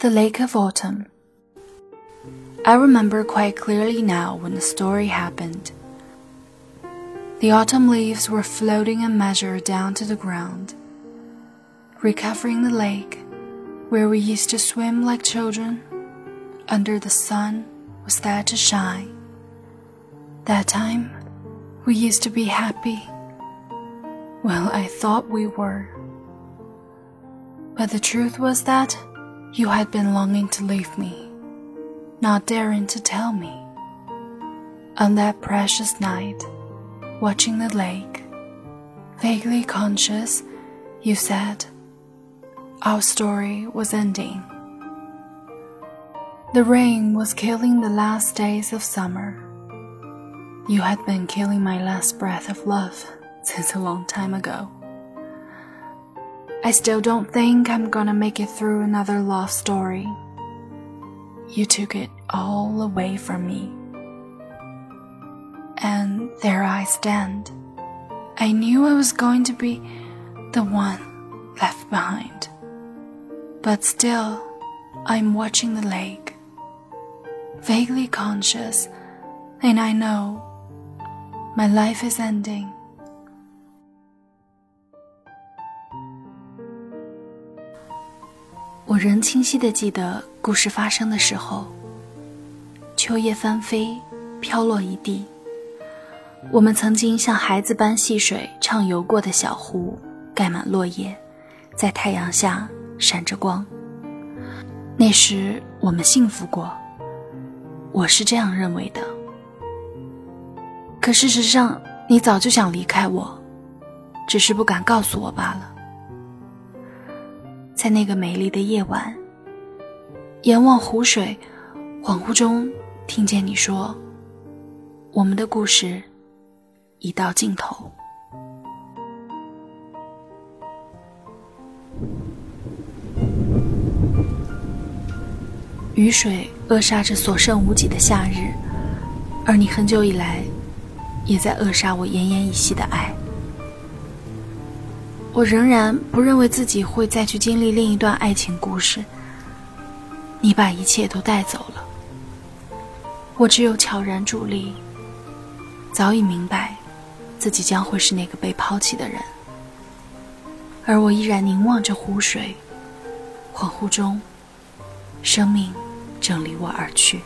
The Lake of Autumn. I remember quite clearly now when the story happened. The autumn leaves were floating and measure down to the ground, recovering the lake where we used to swim like children under the sun was there to shine. That time, we used to be happy. Well, I thought we were. But the truth was that you had been longing to leave me, not daring to tell me. On that precious night, watching the lake, vaguely conscious, you said, our story was ending. The rain was killing the last days of summer. You had been killing my last breath of love since a long time ago. I still don't think I'm gonna make it through another love story. You took it all away from me. And there I stand. I knew I was going to be the one left behind. But still, I'm watching the lake, vaguely conscious, and I know my life is ending. 我仍清晰的记得故事发生的时候，秋叶翻飞，飘落一地。我们曾经像孩子般戏水畅游过的小湖，盖满落叶，在太阳下闪着光。那时我们幸福过，我是这样认为的。可事实上，你早就想离开我，只是不敢告诉我罢了。在那个美丽的夜晚，眼望湖水，恍惚中听见你说：“我们的故事已到尽头。”雨水扼杀着所剩无几的夏日，而你很久以来也在扼杀我奄奄一息的爱。我仍然不认为自己会再去经历另一段爱情故事。你把一切都带走了，我只有悄然伫立，早已明白自己将会是那个被抛弃的人，而我依然凝望着湖水，恍惚中，生命正离我而去。